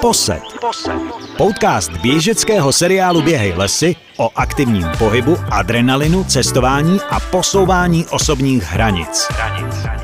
Posed. Podcast běžeckého seriálu Běhej lesy o aktivním pohybu, adrenalinu, cestování a posouvání osobních hranic. hranic.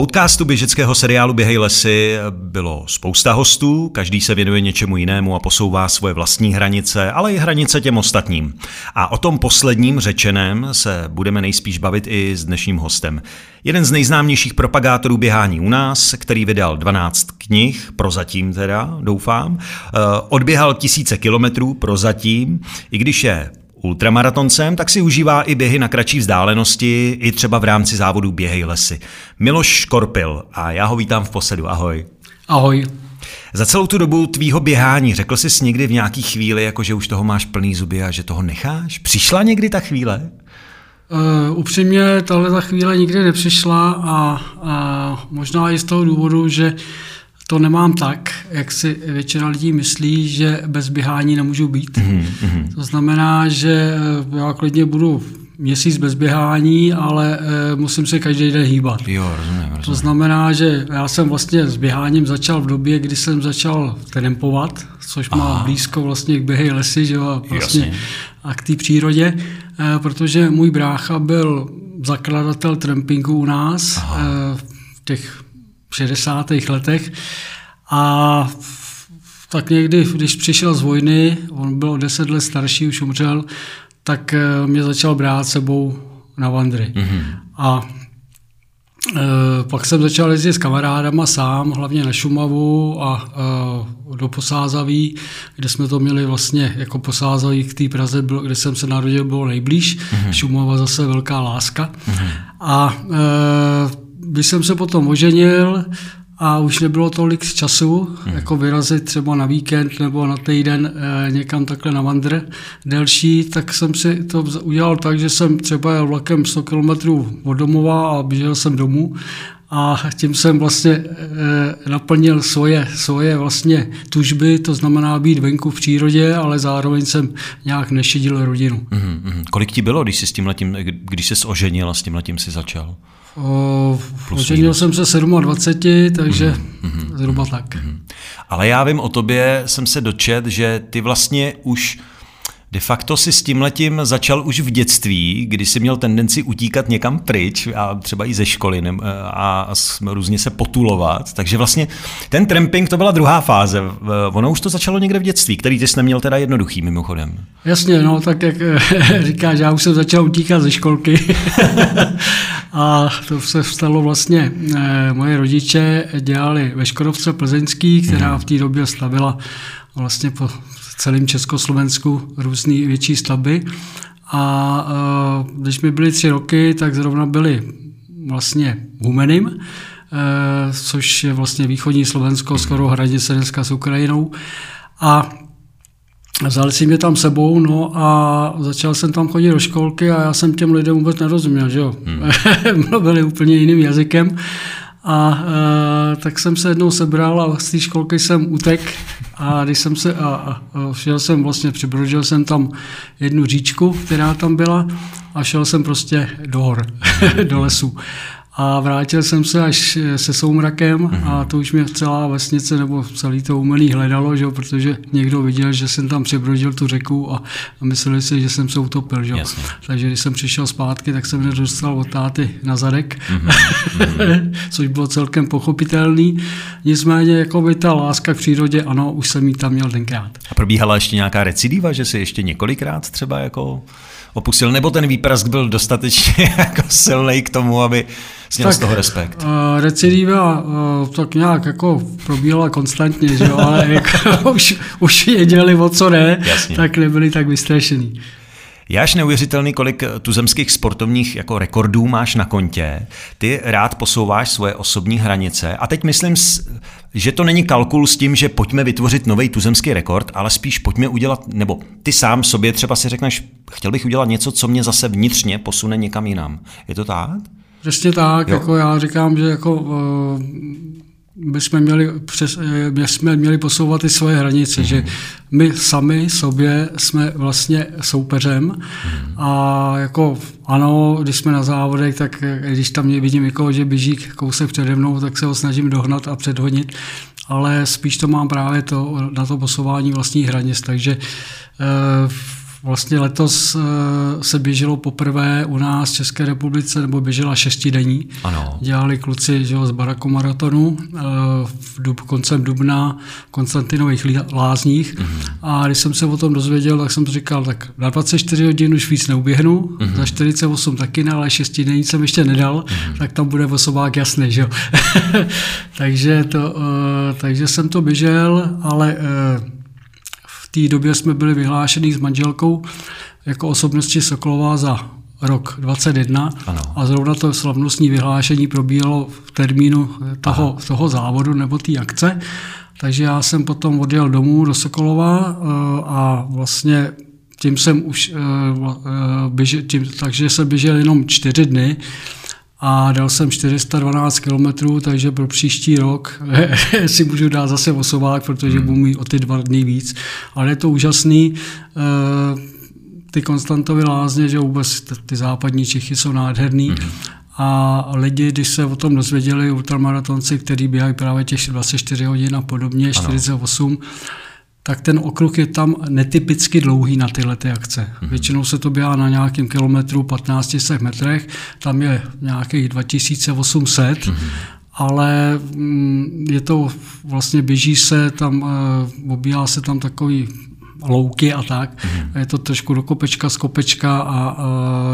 Podcastu běžeckého seriálu Běhej lesy bylo spousta hostů, každý se věnuje něčemu jinému a posouvá svoje vlastní hranice, ale i hranice těm ostatním. A o tom posledním řečeném se budeme nejspíš bavit i s dnešním hostem. Jeden z nejznámějších propagátorů běhání u nás, který vydal 12 knih, prozatím teda, doufám, eh, odběhal tisíce kilometrů prozatím, i když je ultramaratoncem, tak si užívá i běhy na kratší vzdálenosti, i třeba v rámci závodu Běhej lesy. Miloš Škorpil a já ho vítám v posedu. Ahoj. Ahoj. Za celou tu dobu tvýho běhání řekl jsi někdy v nějaký chvíli, jako že už toho máš plný zuby a že toho necháš? Přišla někdy ta chvíle? Uh, upřímně, tahle ta chvíle nikdy nepřišla a, a možná i z toho důvodu, že uh, to nemám tak, jak si většina lidí myslí, že bez běhání nemůžu být. Mm-hmm. To znamená, že eh, já klidně budu měsíc bez běhání, ale e, musím se každý den hýbat. Jo, rozumím, rozumím. To znamená, že já jsem vlastně s běháním začal v době, kdy jsem začal tempovat, což Aha. má blízko vlastně k běhy lesy, že jo, vlastně Jasně. a k té přírodě, e, protože můj brácha byl zakladatel trampingu u nás e, v těch 60. letech a tak někdy, když přišel z vojny, on byl o deset let starší, už umřel, tak eh, mě začal brát sebou na vandry. Mm-hmm. A e, pak jsem začal jezdit s kamarádama sám, hlavně na Šumavu a e, do Posázaví, kde jsme to měli vlastně jako Posázaví k té Praze, bylo, kde jsem se narodil, bylo nejblíž. Mm-hmm. Šumava zase velká láska. Mm-hmm. A e, když jsem se potom oženil a už nebylo tolik času, hmm. jako vyrazit třeba na víkend nebo na týden e, někam takhle na vandr delší, tak jsem si to udělal tak, že jsem třeba jel vlakem 100 km od domova a běžel jsem domů a tím jsem vlastně e, naplnil svoje, svoje vlastně tužby, to znamená být venku v přírodě, ale zároveň jsem nějak nešidil rodinu. Mm-hmm. Kolik ti bylo, když jsi s tím letím, když jsi oženil a s tím letím si začal? Oženil jsem se 27, takže mm-hmm. zhruba tak. Mm-hmm. Ale já vím o tobě, jsem se dočet, že ty vlastně už De facto si s tím letím začal už v dětství, kdy si měl tendenci utíkat někam pryč, a třeba i ze školy ne, a, a různě se potulovat. Takže vlastně ten tramping to byla druhá fáze. Ono už to začalo někde v dětství, který ty jsi neměl teda jednoduchý mimochodem. Jasně, no tak jak říkáš, já už jsem začal utíkat ze školky. a to se stalo vlastně, eh, moje rodiče dělali ve Škodovce plzeňský, která mhm. v té době stavila vlastně po celém Československu různé větší stavby. A uh, když mi byly tři roky, tak zrovna byly vlastně Humenim, uh, což je vlastně východní Slovensko, skoro hranice dneska s Ukrajinou. A Vzali si mě tam sebou, no a začal jsem tam chodit do školky a já jsem těm lidem vůbec nerozuměl, že jo. Hmm. Mluvili úplně jiným jazykem a e, tak jsem se jednou sebral a z té školky jsem utek a když jsem se, a, a, a šel jsem vlastně, přibrodil jsem tam jednu říčku, která tam byla a šel jsem prostě do hor, do lesu. A vrátil jsem se až se soumrakem a to už mě celá vesnice nebo celý to umělý hledalo, že? protože někdo viděl, že jsem tam přebrodil tu řeku a, a mysleli si, že jsem se utopil. Že? Takže když jsem přišel zpátky, tak jsem nedostal od táty na zadek, mm-hmm. což bylo celkem pochopitelný. Nicméně jako by ta láska k přírodě, ano, už jsem ji tam měl tenkrát. A probíhala ještě nějaká recidiva, že si ještě několikrát třeba jako opustil, nebo ten výprask byl dostatečně jako silný k tomu, aby měl tak, z toho respekt? Uh, recidiva uh, tak nějak jako probíhala konstantně, že jo, ale jako už, už věděli, o co ne, Jasně. tak nebyli tak vystrašený. Je až neuvěřitelný, kolik tuzemských sportovních jako rekordů máš na kontě. Ty rád posouváš svoje osobní hranice. A teď myslím, že to není kalkul s tím, že pojďme vytvořit nový tuzemský rekord, ale spíš pojďme udělat, nebo ty sám sobě třeba si řekneš, chtěl bych udělat něco, co mě zase vnitřně posune někam jinam. Je to tak? Přesně tak, jo. jako já říkám, že jako uh, bychom měli, přes, my jsme měli posouvat i svoje hranice, mm. že my sami sobě jsme vlastně soupeřem mm. a jako ano, když jsme na závodech, tak když tam vidím někoho, že běží kousek přede mnou, tak se ho snažím dohnat a předhonit, ale spíš to mám právě to, na to posouvání vlastních hranic, takže uh, Vlastně letos eh, se běželo poprvé u nás v České republice, nebo běžela šestidení. Ano. Dělali kluci že, z Baraku maratonu eh, v dub, koncem dubna v Konstantinových lázních. Mm-hmm. A když jsem se o tom dozvěděl, tak jsem říkal, tak na 24 hodin už víc neuběhnu, mm-hmm. za 48 taky ne, ale šestidení jsem ještě nedal, mm-hmm. tak tam bude osobák jasný. Že? takže, to, eh, takže jsem to běžel, ale té době jsme byli vyhlášený s manželkou jako osobnosti Sokolova za rok 21 ano. a zrovna to slavnostní vyhlášení probíhalo v termínu toho, toho závodu nebo té akce. Takže já jsem potom odjel domů do Sokolova eh, a vlastně tím jsem už, eh, eh, běžel, tím, takže jsem běžel jenom čtyři dny a dal jsem 412 km, takže pro příští rok si můžu dát zase osobák, protože hmm. budu mít o ty dva dny víc. Ale je to úžasný. Eh, ty Konstantovy lázně, že vůbec ty západní Čechy jsou nádherný. Hmm. A lidi, když se o tom dozvěděli, ultramaratonci, kteří běhají právě těch 24 hodin a podobně, ano. 48, tak ten okruh je tam netypicky dlouhý na tyhle ty akce. Mm-hmm. Většinou se to běhá na nějakém kilometru 1500 metrech, tam je nějakých 2800, mm-hmm. ale mm, je to vlastně běží se tam, eh, obíhá se tam takový louky a tak. Mm. Je to trošku do kopečka z kopečka a, a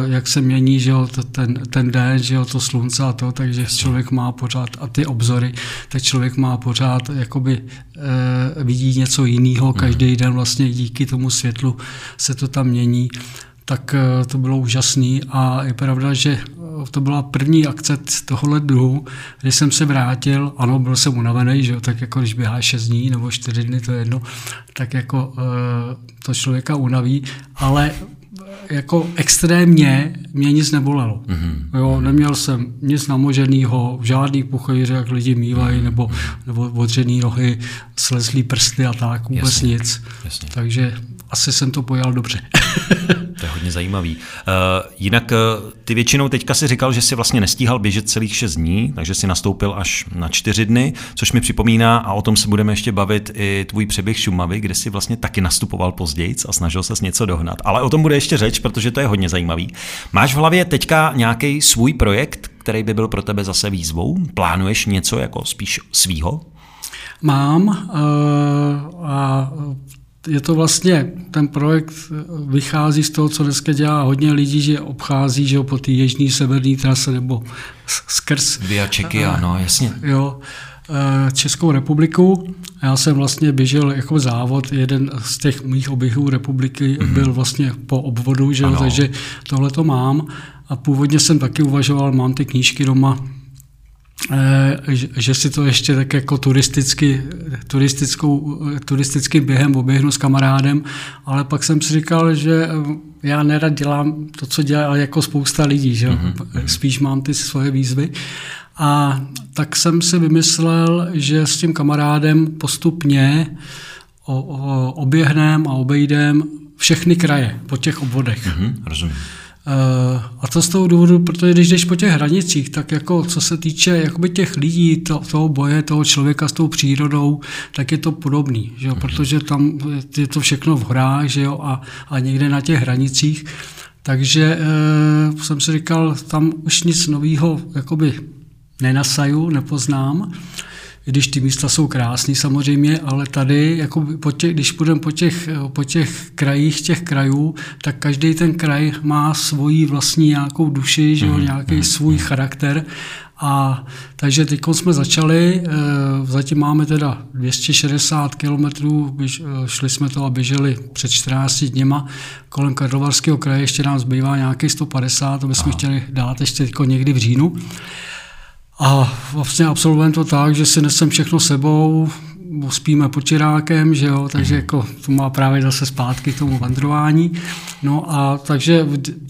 jak se mění že jo, ten, ten den, že jo, to slunce a to, takže člověk má pořád, a ty obzory, tak člověk má pořád, jakoby e, vidí něco jiného, mhm. každý den vlastně díky tomu světlu se to tam mění tak eh, to bylo úžasný a je pravda, že eh, to byla první akce tohohle druhu, kdy jsem se vrátil, ano, byl jsem unavený, že jo, tak jako když běhá 6 dní nebo 4 dny, to je jedno, tak jako eh, to člověka unaví, ale jako extrémně mě nic nebolelo. Mm-hmm. Jo, neměl jsem nic namoženého, žádný puchejře, jak lidi mývají, mm-hmm. nebo, nebo odřený nohy, slezlý prsty a tak, vůbec Jasně. nic. Jasně. Takže asi jsem to pojal dobře. to je hodně zajímavý. Uh, jinak uh, ty většinou teďka si říkal, že si vlastně nestíhal běžet celých 6 dní, takže si nastoupil až na 4 dny, což mi připomíná, a o tom se budeme ještě bavit, i tvůj přeběh Šumavy, kde si vlastně taky nastupoval později a snažil se něco dohnat. Ale o tom bude ještě řeč, protože to je hodně zajímavý. Máš v hlavě teďka nějaký svůj projekt, který by byl pro tebe zase výzvou? Plánuješ něco jako spíš svýho? Mám uh, a je to vlastně, ten projekt vychází z toho, co dneska dělá hodně lidí, že obchází že po té jižní severní trase nebo skrz. Via Čeky, ano, jasně. Jo, eh, Českou republiku. Já jsem vlastně běžel jako závod, jeden z těch mých oběhů republiky mm-hmm. byl vlastně po obvodu, že takže tohle to mám. A původně jsem taky uvažoval, mám ty knížky doma, Eh, že si to ještě tak jako turisticky, turistickou, turistickým během oběhnu s kamarádem, ale pak jsem si říkal, že eh, já nerad dělám to, co dělá jako spousta lidí, že mm-hmm. spíš mám ty svoje výzvy. A tak jsem si vymyslel, že s tím kamarádem postupně o, o, oběhnem a obejdem všechny kraje po těch obvodech. Mm-hmm, rozumím. Eh, a to z toho důvodu, protože když jdeš po těch hranicích, tak jako co se týče jakoby těch lidí, to, toho boje, toho člověka s tou přírodou, tak je to podobný, že jo? Mhm. protože tam je to všechno v horách že jo? A, a někde na těch hranicích. Takže e, jsem si říkal, tam už nic nového jakoby nenasaju, nepoznám když ty místa jsou krásné samozřejmě, ale tady, jako po těch, když půjdeme po těch, po těch krajích těch krajů, tak každý ten kraj má svoji vlastní nějakou duši, že jo, mhm, nějaký mm, svůj mm. charakter a takže teď jsme začali, eh, zatím máme teda 260 kilometrů, šli jsme to a běželi před 14 dněma, kolem Karlovarského kraje ještě nám zbývá nějakých 150, to bychom Aha. chtěli dát ještě někdy v říjnu. A vlastně absolvujeme to tak, že si nesem všechno sebou, spíme pod čirákem, že jo, takže mhm. jako to má právě zase zpátky k tomu vandrování. No a takže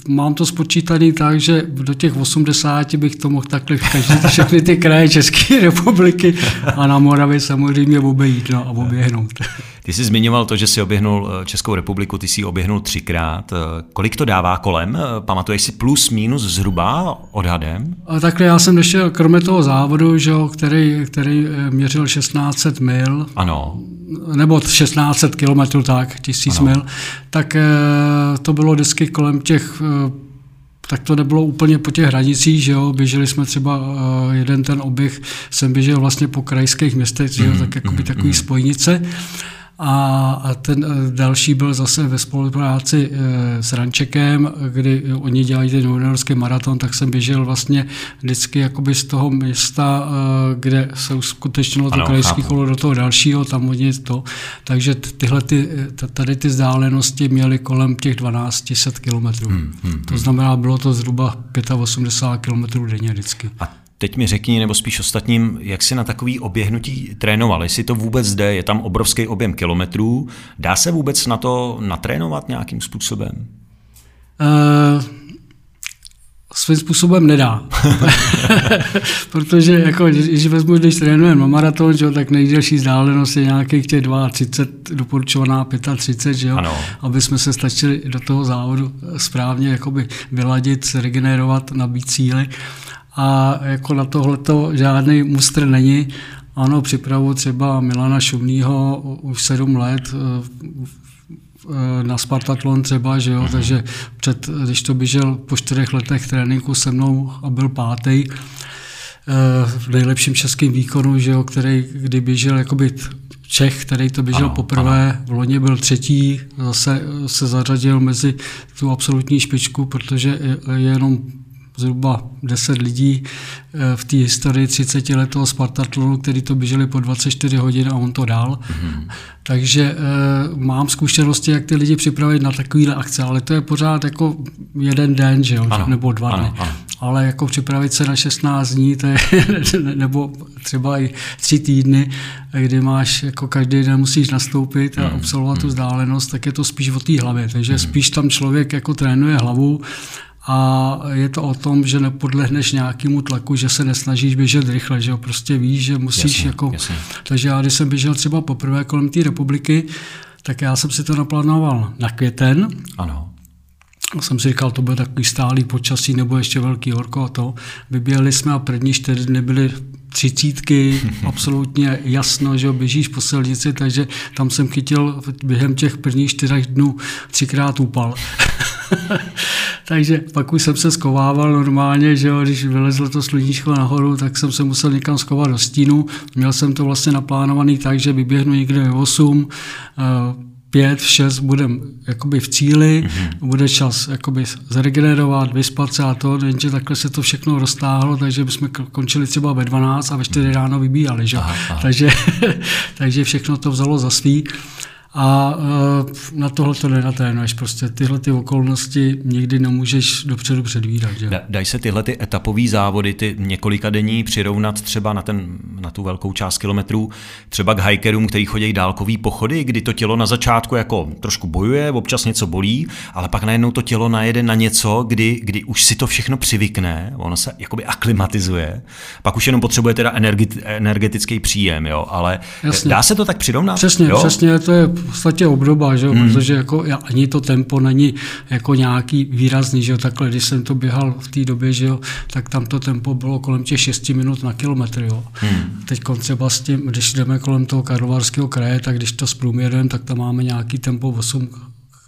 mám to spočítaný tak, že do těch 80 bych to mohl takhle každý, všechny ty kraje České republiky a na Moravě samozřejmě obejít no, a oběhnout. Ty jsi zmiňoval to, že jsi oběhnul eh, Českou republiku, ty jsi oběhnul třikrát. Eh, kolik to dává kolem? Eh, pamatuješ si plus, minus zhruba odhadem? A takhle já jsem nešel, kromě toho závodu, že, který, který měřil 1600 mil, ano. nebo 1600 kilometrů, tak, tisíc mil, tak to bylo vždycky kolem těch tak to nebylo úplně po těch hranicích, že jo, běželi jsme třeba jeden ten oběh, jsem běžel vlastně po krajských městech, že jo, tak jako by takový spojnice. A ten eh, další byl zase ve spolupráci eh, s Rančekem, kdy oni dělají ten juniorský maraton, tak jsem běžel vlastně vždycky jakoby z toho města, eh, kde se uskutečnilo to krajské kolo do toho dalšího, tam oni to. Takže tyhle ty, tady ty vzdálenosti měly kolem těch 1200 kilometrů. Hmm, hmm, to hmm. znamená, bylo to zhruba 85 kilometrů denně vždycky. A Teď mi řekni, nebo spíš ostatním, jak si na takový oběhnutí trénoval, jestli to vůbec jde, je tam obrovský objem kilometrů, dá se vůbec na to natrénovat nějakým způsobem? Uh, svým způsobem nedá. Protože jako, když vezmu, když trénujeme na maraton, že, tak nejdelší vzdálenost je nějakých těch 32, doporučovaná 35, že jo? Ano. aby jsme se stačili do toho závodu správně jakoby vyladit, regenerovat, nabít síly a jako na tohleto žádný mustr není. Ano, připravu třeba Milana Šumního už sedm let eh, na Spartatlon třeba, že jo, mhm. takže před, když to běžel po čtyřech letech tréninku se mnou a byl pátý eh, v nejlepším českém výkonu, že jo, který kdy běžel jakoby Čech, který to běžel ano, poprvé, ano. v loni byl třetí, zase se zařadil mezi tu absolutní špičku, protože je jenom zhruba 10 lidí eh, v té historii 30 letého Spartatlonu, který to běželi po 24 hodin a on to dal. Mm-hmm. Takže e, mám zkušenosti, jak ty lidi připravit na takovýhle akce, ale to je pořád jako jeden den, že jo? Ano, nebo dva dny. Ano, Ale jako připravit se na 16 dní, to je, nebo třeba i tři týdny, kdy máš, jako každý den musíš nastoupit a mhm, absolvovat tu mhm. vzdálenost, tak je to spíš o té hlavě. Takže mm. spíš tam člověk jako trénuje hlavu a je to o tom, že nepodlehneš nějakému tlaku, že se nesnažíš běžet rychle, že jo, prostě víš, že musíš jasně, jako, jasně. takže já když jsem běžel třeba poprvé kolem té republiky, tak já jsem si to naplánoval na květen. Ano. Jsem si říkal, to bude takový stálý počasí nebo ještě velký horko a to. Vyběhli jsme a první čtyři dny byly třicítky, absolutně jasno, že běžíš po silnici, takže tam jsem chytil během těch prvních čtyřech dnů třikrát úpal. Takže pak už jsem se skovával normálně, že jo, když vylezlo to sluníčko nahoru, tak jsem se musel někam skovat do stínu. Měl jsem to vlastně naplánovaný tak, že vyběhnu někde ve 8, pět, šest budem jakoby v cíli, mm-hmm. bude čas jakoby zregenerovat, vyspat se a to, jenže takhle se to všechno roztáhlo, takže bychom končili třeba ve 12 a ve 4 ráno vybíjali, že? Aha, aha. Takže, takže všechno to vzalo za svý. A uh, na tohle to nenatrénuješ. Prostě tyhle ty okolnosti nikdy nemůžeš dopředu předvídat. Že? Da, dají se tyhle ty etapové závody, ty několika denní přirovnat třeba na, ten, na tu velkou část kilometrů, třeba k hikerům, kteří chodí dálkový pochody, kdy to tělo na začátku jako trošku bojuje, občas něco bolí, ale pak najednou to tělo najede na něco, kdy, kdy už si to všechno přivykne, ono se jakoby aklimatizuje, pak už jenom potřebuje teda energetický příjem, jo, ale Jasně. dá se to tak přirovnat? Přesně, jo? přesně, to je podstatě obdoba, že? Hmm. protože jako ani to tempo není jako nějaký výrazný, že? takhle, když jsem to běhal v té době, že? tak tam to tempo bylo kolem těch 6 minut na kilometr. Jo. Hmm. Teď třeba s tím, když jdeme kolem toho Karlovarského kraje, tak když to zprůměrujeme, tak tam máme nějaký tempo 8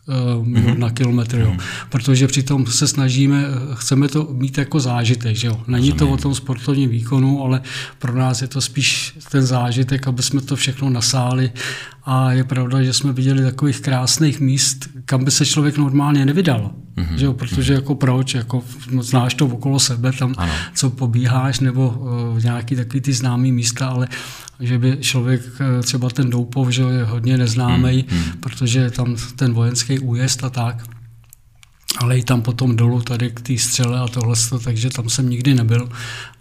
Eh, minut mm-hmm. na kilometr, jo. protože přitom se snažíme, chceme to mít jako zážitek, že jo. Není to o tom sportovním výkonu, ale pro nás je to spíš ten zážitek, aby jsme to všechno nasáli a je pravda, že jsme viděli takových krásných míst, kam by se člověk normálně nevydal, mm-hmm. že jo, protože jako proč, jako znáš to okolo sebe, tam ano. co pobíháš, nebo uh, nějaký takový ty známý místa, ale že by člověk, eh, třeba ten Doupov, že je hodně neznámý, hmm, hmm. protože je tam ten vojenský újezd a tak. Ale i tam potom dolů tady k té střele a tohle, takže tam jsem nikdy nebyl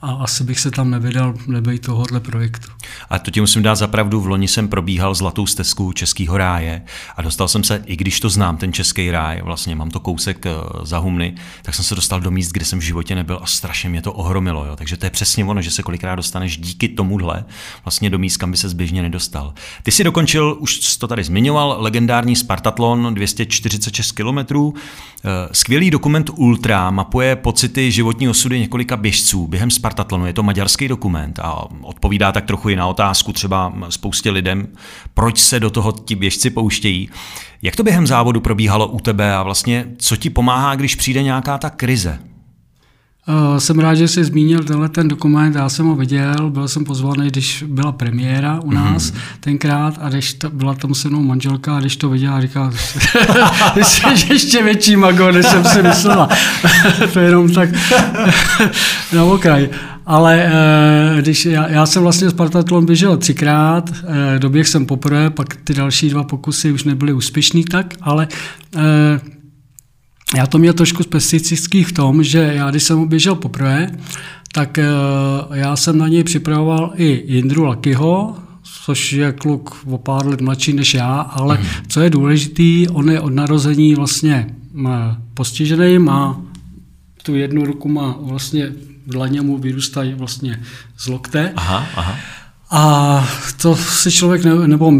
a asi bych se tam nevydal nebej tohohle projektu. A to ti musím dát zapravdu, v loni jsem probíhal zlatou stezku Českého ráje a dostal jsem se, i když to znám, ten Český ráj, vlastně mám to kousek eh, za humny, tak jsem se dostal do míst, kde jsem v životě nebyl a strašně mě to ohromilo. Jo. Takže to je přesně ono, že se kolikrát dostaneš díky tomuhle vlastně do míst, kam by se zběžně nedostal. Ty si dokončil, už to tady zmiňoval, legendární Spartatlon 246 kilometrů. Eh, skvělý dokument Ultra mapuje pocity životní osudy několika běžců během Spartatlonu. Je to maďarský dokument a odpovídá tak trochu i na otázku třeba spoustě lidem, proč se do toho ti běžci pouštějí. Jak to během závodu probíhalo u tebe a vlastně co ti pomáhá, když přijde nějaká ta krize? Uh, jsem rád, že jsi zmínil tenhle ten dokument, já jsem ho viděl, byl jsem pozvaný, když byla premiéra u nás mm. tenkrát a když to, byla tam se mnou manželka a když to viděla, říká, ty jsi ještě větší mago, než jsem si myslela. to je jenom tak na okraj. Ale uh, když já, já jsem vlastně Spartatlon běžel třikrát, uh, doběh jsem poprvé, pak ty další dva pokusy už nebyly úspěšný tak, ale já to měl trošku specifický v tom, že já, když jsem běžel poprvé, tak uh, já jsem na něj připravoval i Jindru Lakyho, což je kluk o pár let mladší než já, ale mm. co je důležitý, on je od narození vlastně postižený, má tu jednu ruku má vlastně v dlaně mu vyrůstají vlastně z lokte. Aha, aha. A to si člověk, ne, nebo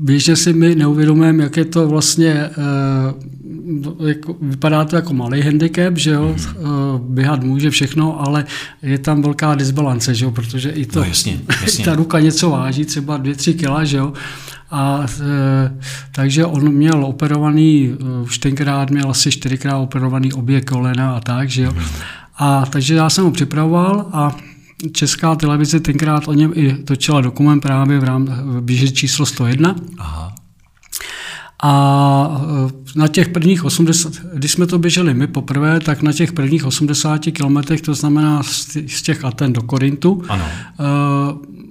běžně si my neuvědomujeme, jak je to vlastně, eh, jako, vypadá to jako malý handicap, že jo, mm. běhat může všechno, ale je tam velká disbalance, že jo, protože i to, no, jasně, jasně. ta ruka něco váží, třeba 2-3 kila, že jo, a e, takže on měl operovaný, už tenkrát měl asi čtyřikrát operovaný obě kolena a tak, že jo. Mm. A takže já jsem ho připravoval a Česká televize tenkrát o něm i točila dokument právě v rámci běžet číslo 101. Aha. A e, na těch prvních 80, když jsme to běželi my poprvé, tak na těch prvních 80 kilometrech, to znamená z těch Aten do Korintu, ano. E,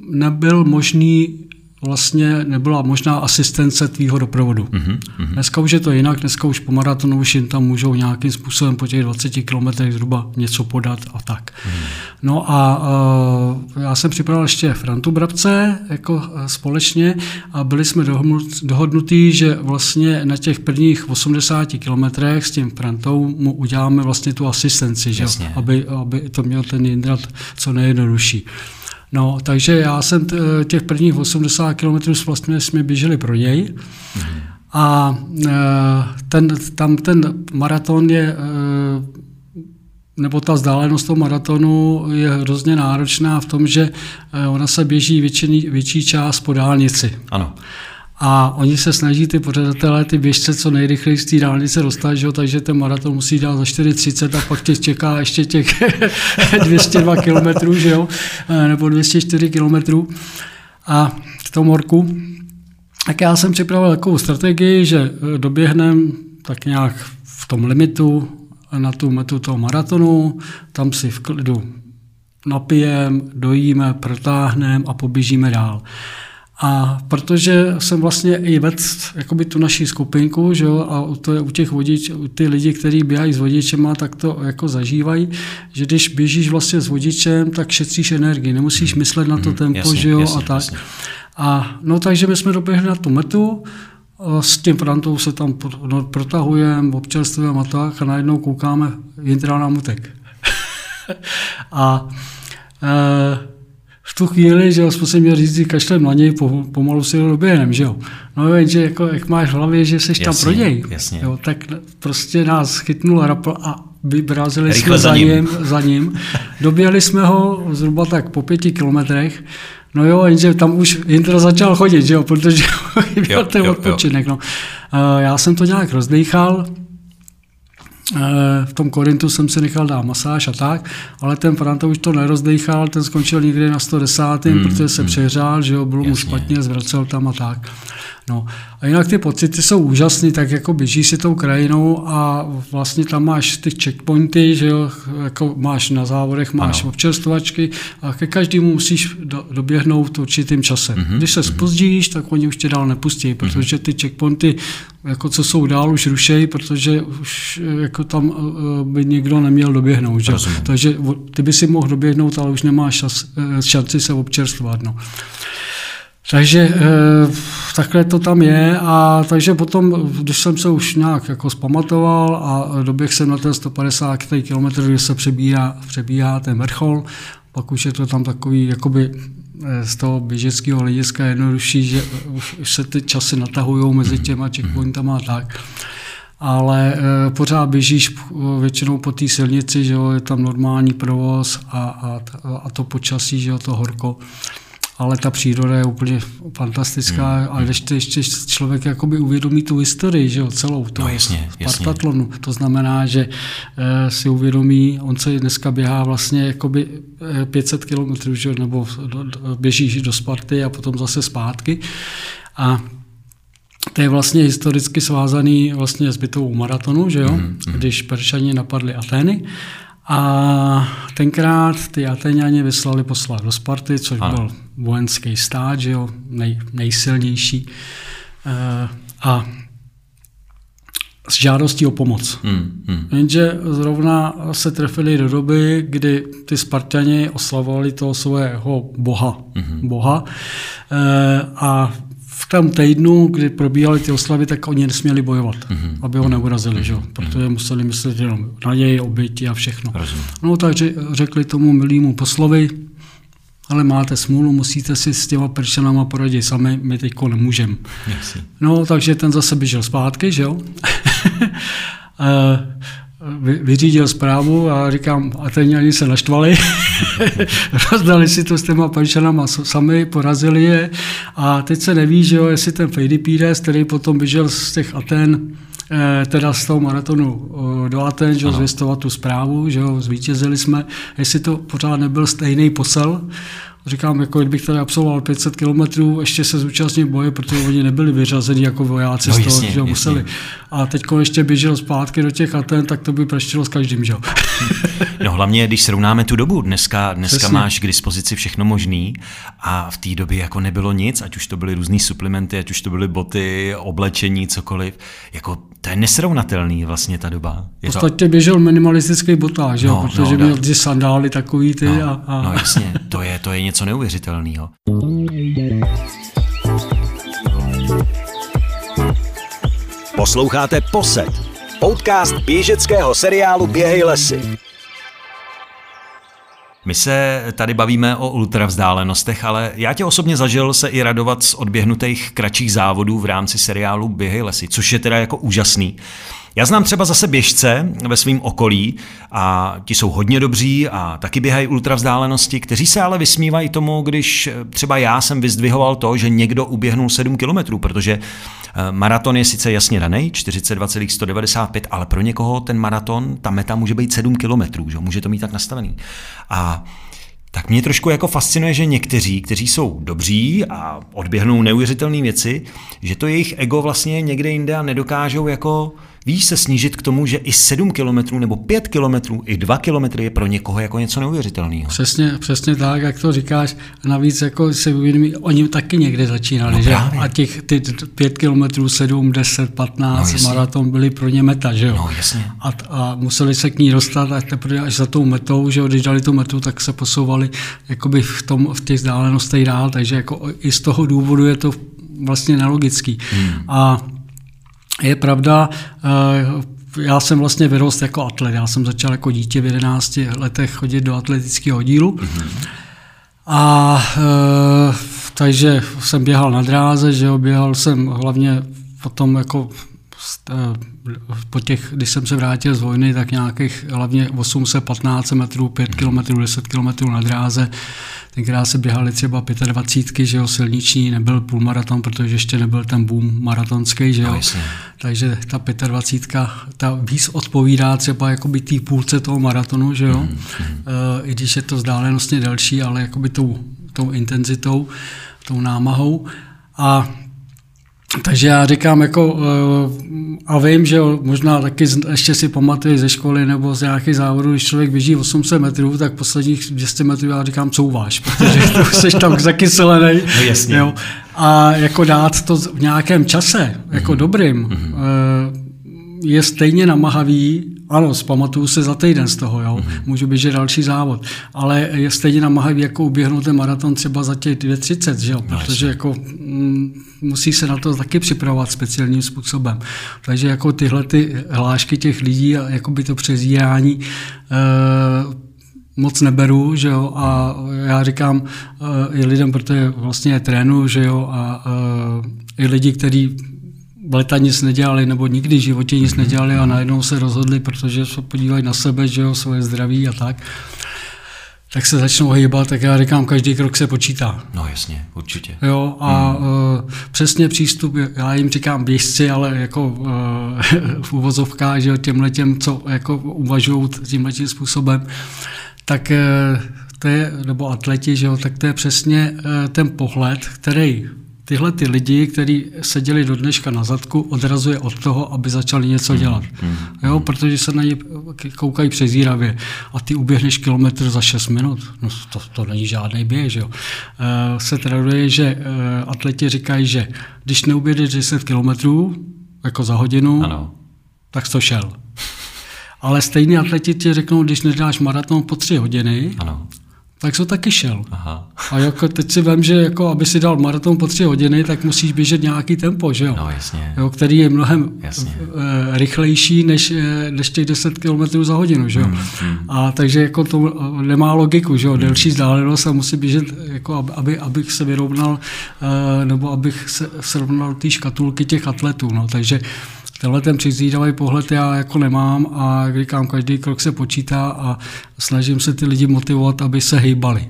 nebyl možný vlastně nebyla možná asistence tvýho doprovodu. Mm-hmm. Dneska už je to jinak, dneska už po maratonu už jim tam můžou nějakým způsobem po těch 20 kilometrech zhruba něco podat a tak. Mm-hmm. No a uh, já jsem připravil ještě Frantu Brabce jako uh, společně a byli jsme dohodnutí, že vlastně na těch prvních 80 kilometrech s tím Frantou mu uděláme vlastně tu asistenci, že? Aby, aby to měl ten Jindrat co nejjednodušší. No, takže já jsem těch prvních 80 km vlastně jsme běželi pro něj. Mm-hmm. A e, ten, tam ten maraton je, e, nebo ta vzdálenost toho maratonu je hrozně náročná v tom, že ona se běží větší, větší část po dálnici. Ano. A oni se snaží ty pořadatelé, ty běžce co nejrychleji z té dálnice dostat, že takže ten maraton musí dát za 4,30 a pak těch čeká ještě těch 202 kilometrů, že jo? Eh, nebo 204 kilometrů. A v tom morku. Tak já jsem připravil takovou strategii, že eh, doběhnem tak nějak v tom limitu na tu metu toho maratonu, tam si v klidu napijem, dojíme, protáhneme a poběžíme dál. A protože jsem vlastně i vedl jakoby tu naší skupinku, že jo, a to je u těch vodič, u ty lidi, kteří běhají s vodičema, tak to jako zažívají, že když běžíš vlastně s vodičem, tak šetříš energii, nemusíš myslet na to hmm, tempo, jasně, že jo, jasně, a tak. Jasně. A no takže my jsme doběhli na tu metu, s tím Frantou se tam no, protahujeme, občerstvujeme a tak a najednou koukáme, Jindra nám utek. a e, v tu chvíli, že jo, jsme si měl říct, kašlem na něj, pomalu si ho doběhnem, že jo. No jenže jako, jak máš v hlavě, že jsi tam pro něj, jasně. Jo, tak prostě nás chytnul rapl a vybrazili jsme za ním. za ním. Doběhli jsme ho zhruba tak po pěti kilometrech, No jo, jenže tam už Inter začal chodit, že jo, protože byl ten odpočinek. No. Já jsem to nějak rozdýchal, v tom Korintu jsem si nechal dát masáž a tak, ale ten Franta už to nerozdechal, ten skončil někdy na 110. Mm, protože se mm. přehrál, že jo, bylo Jasně. mu špatně, zvracel tam a tak. No. A jinak ty pocity jsou úžasné, tak jako běží si tou krajinou a vlastně tam máš ty checkpointy, že jo, jako máš na závodech, máš ano. občerstvačky a ke každému musíš do, doběhnout určitým časem. Mm-hmm, Když se mm-hmm. spozdíš, tak oni už tě dál nepustí, protože ty checkpointy jako co jsou dál, už rušej, protože už jako tam by někdo neměl doběhnout. Že? Takže ty by si mohl doběhnout, ale už nemáš šas, šanci se občerstvat. No. Takže takhle to tam je a takže potom, když jsem se už nějak jako zpamatoval a doběh jsem na ten 150 km, kde se přebírá, přebíhá ten vrchol, pak už je to tam takový jakoby eh, z toho běžeckého hlediska jednodušší, že už se ty časy natahují mezi těma checkpointama a tak. Ale e, pořád běžíš většinou po té silnici, že jo, je tam normální provoz a, a, a to počasí, že jo, to horko ale ta příroda je úplně fantastická hmm. a když to ještě člověk jakoby uvědomí tu historii, že jo, celou to no, jasně, Spartatlonu, to znamená, že e, si uvědomí, on se dneska běhá vlastně jakoby 500 eh, kilometrů, že nebo do, do, běží do Sparty a potom zase zpátky a to je vlastně historicky svázaný vlastně s bitvou maratonu, že jo? Mm, mm. když Peršani napadli Atény a tenkrát ty Ateňani vyslali poslat do Sparty, což ano. byl vojenský stát, že jo, nej, nejsilnější. E, a s žádostí o pomoc. Hmm, hmm. Jenže zrovna se trefili do doby, kdy ty Spartani oslavovali toho svého boha. Hmm. boha e, a v tom týdnu, kdy probíhaly ty oslavy, tak oni nesměli bojovat, mm-hmm. aby ho neurazili, mm-hmm. protože museli myslet jenom na něj, oběti a všechno. Rozumím. No takže řekli tomu milýmu poslovi, ale máte smůlu, musíte si s těma prčanama poradit sami, my teďko nemůžeme. No, takže ten zase běžel zpátky, že jo? Vyřídil zprávu a říkám, a ten ani se naštvali, rozdali si to s těma pančanama sami, porazili je. A teď se neví, že jo, jestli ten Fejdipides, který potom běžel z těch Aten, eh, teda z toho maratonu do Aten, že jo, zvěstovat tu zprávu, že jo, zvítězili jsme, jestli to pořád nebyl stejný posel, Říkám, jako kdybych tady absolvoval 500 kilometrů, ještě se zúčastnil boje, protože oni nebyli vyřazeni jako vojáci no, z toho, jasně, že jasně. museli. A teď ještě běžel zpátky do těch Aten, tak to by praštilo s každým, že No hlavně, když srovnáme tu dobu, dneska, dneska máš k dispozici všechno možný a v té době jako nebylo nic, ať už to byly různé suplementy, ať už to byly boty, oblečení, cokoliv. Jako to je nesrovnatelný vlastně ta doba. Je v podstatě to... běžel minimalistický botáž, no, protože no, měl ty sandály takový ty. No, a, a... no jasně, to je, to je něco neuvěřitelného. Posloucháte Poset, podcast běžeckého seriálu Běhej lesy. My se tady bavíme o ultravzdálenostech, ale já tě osobně zažil se i radovat z odběhnutých kratších závodů v rámci seriálu Běhej lesy, což je teda jako úžasný. Já znám třeba zase běžce ve svém okolí a ti jsou hodně dobří a taky běhají ultravzdálenosti, kteří se ale vysmívají tomu, když třeba já jsem vyzdvihoval to, že někdo uběhnul 7 kilometrů, protože eh, maraton je sice jasně daný, 42,195, ale pro někoho ten maraton, ta meta může být 7 kilometrů, že může to mít tak nastavený. A tak mě trošku jako fascinuje, že někteří, kteří jsou dobří a odběhnou neuvěřitelné věci, že to jejich ego vlastně někde jinde a nedokážou jako Víš se snížit k tomu, že i 7 kilometrů nebo 5 kilometrů, i 2 kilometry je pro někoho jako něco neuvěřitelného. Přesně, přesně tak, jak to říkáš. Navíc jako se uvědomí, oni taky někde začínali, no že? A těch ty 5 kilometrů, 7, 10, 15 no, maraton byly pro ně meta, že jo? No, jasně. A, a, museli se k ní dostat a teprve až za tou metou, že jo, když dali tu metu, tak se posouvali jakoby v, tom, v těch vzdálenostech dál, takže jako i z toho důvodu je to vlastně nelogický. Hmm. A je pravda, eh, já jsem vlastně vyrost jako atlet. Já jsem začal jako dítě v 11 letech chodit do atletického dílu. Mm-hmm. A e, takže jsem běhal na dráze, že jo, běhal jsem hlavně potom jako po těch, když jsem se vrátil z vojny, tak nějakých hlavně 815 metrů, 5 km, 10 km na dráze. Tenkrát se běhali třeba 25, že jo, silniční, nebyl půlmaraton, protože ještě nebyl ten boom maratonský, že jo. No, Takže ta 25, ta víc odpovídá třeba jakoby té půlce toho maratonu, že jo. Mm, mm. I když je to vzdálenostně delší, ale jakoby tou, tou intenzitou, tou námahou. A takže já říkám jako, eh, a vím, že možná taky ještě si pamatuju ze školy nebo z nějakých závodů, když člověk běží 800 metrů, tak posledních 200 metrů já říkám couváš, protože to jsi tam zakyselený. No jasně. Jo. A jako dát to v nějakém čase, jako mm-hmm. dobrým, mm-hmm je stejně namahavý, ano, zpamatuju se za týden z toho, jo, mm-hmm. můžu běžet další závod, ale je stejně namahavý jako uběhnout ten maraton třeba za těch 2.30, že jo, no, protože jako mm, musí se na to taky připravovat speciálním způsobem. Takže jako tyhle ty hlášky těch lidí a jako by to přezírání e, moc neberu, že jo, a já říkám e, i lidem, protože vlastně trénu, že jo, a e, i lidi, kteří leta nic nedělali, nebo nikdy v životě nic nedělali a najednou se rozhodli, protože se podívají na sebe, že jo, svoje zdraví a tak, tak se začnou hýbat, tak já říkám, každý krok se počítá. No jasně, určitě. Jo, a hmm. uh, přesně přístup, já jim říkám běžci, ale jako uh, v úvozovkách, že těmhle těm, co jako uvažují tímhle tím způsobem, tak uh, to je, nebo atleti, že jo, tak to je přesně uh, ten pohled, který tyhle ty lidi, kteří seděli do dneška na zadku, odrazuje od toho, aby začali něco hmm, dělat. Hmm. Jo, protože se na ně koukají přezíravě a ty uběhneš kilometr za 6 minut. No to, to není žádný běh, že jo. E, se traduje, že e, atleti říkají, že když neuběhneš 10 kilometrů, jako za hodinu, ano. tak to šel. Ale stejný atleti ti řeknou, když nedáš maraton po tři hodiny, ano tak to taky šel. Aha. A jako teď si vím, že jako aby si dal maraton po tři hodiny, tak musíš běžet nějaký tempo, že jo? No, jasně. Jo, který je mnohem jasně. Eh, rychlejší než, eh, než těch 10 km za hodinu, že jo? Hmm, hmm. A takže jako to eh, nemá logiku, že jo? Hmm. Delší vzdálenost a musí běžet, jako aby, abych se vyrovnal, nebo abych se srovnal ty škatulky těch atletů, no. Takže tenhle ten přizíravý pohled já jako nemám a říkám, každý krok se počítá a snažím se ty lidi motivovat, aby se hýbali.